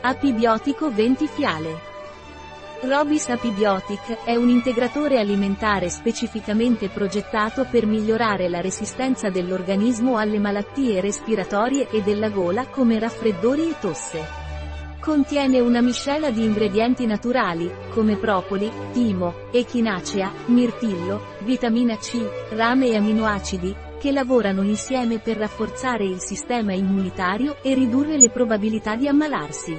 Apibiotico 20 fiale. Robis Apibiotic è un integratore alimentare specificamente progettato per migliorare la resistenza dell'organismo alle malattie respiratorie e della gola come raffreddori e tosse. Contiene una miscela di ingredienti naturali, come propoli, timo, echinacea, mirtillo, vitamina C, rame e aminoacidi, che lavorano insieme per rafforzare il sistema immunitario e ridurre le probabilità di ammalarsi.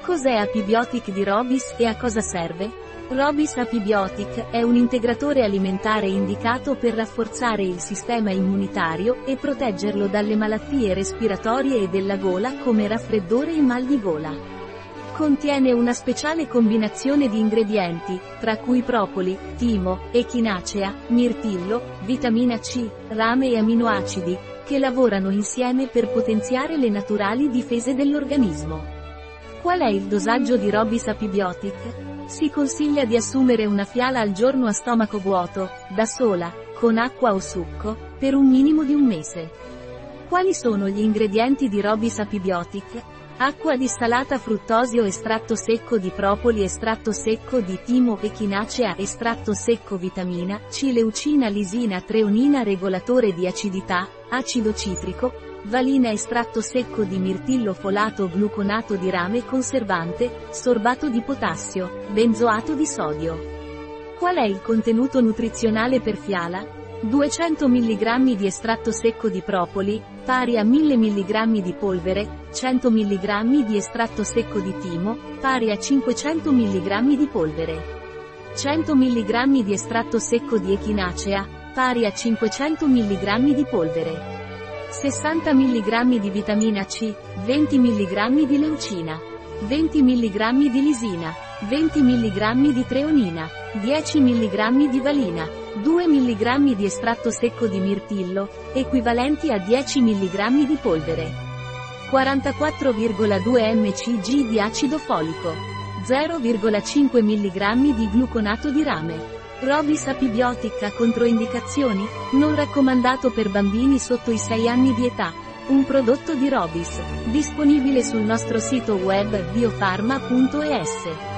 Cos'è Apibiotic di Robis e a cosa serve? Robis Apibiotic è un integratore alimentare indicato per rafforzare il sistema immunitario e proteggerlo dalle malattie respiratorie e della gola come raffreddore e mal di gola. Contiene una speciale combinazione di ingredienti, tra cui propoli, timo, echinacea, mirtillo, vitamina C, rame e aminoacidi, che lavorano insieme per potenziare le naturali difese dell'organismo. Qual è il dosaggio di Robis Apibiotic? Si consiglia di assumere una fiala al giorno a stomaco vuoto, da sola, con acqua o succo, per un minimo di un mese. Quali sono gli ingredienti di Robis Apibiotic? Acqua distallata fruttosio estratto secco di propoli estratto secco di timo echinacea estratto secco vitamina C leucina lisina treonina regolatore di acidità, acido citrico, valina estratto secco di mirtillo folato gluconato di rame conservante, sorbato di potassio, benzoato di sodio. Qual è il contenuto nutrizionale per fiala? 200 mg di estratto secco di propoli, pari a 1000 mg di polvere, 100 mg di estratto secco di timo, pari a 500 mg di polvere. 100 mg di estratto secco di echinacea, pari a 500 mg di polvere. 60 mg di vitamina C, 20 mg di leucina, 20 mg di lisina, 20 mg di treonina, 10 mg di valina, 2 mg di estratto secco di mirtillo, equivalenti a 10 mg di polvere. 44,2 mcg di acido folico. 0,5 mg di gluconato di rame. Robis apibiotica controindicazioni? Non raccomandato per bambini sotto i 6 anni di età. Un prodotto di Robis. Disponibile sul nostro sito web biofarma.es.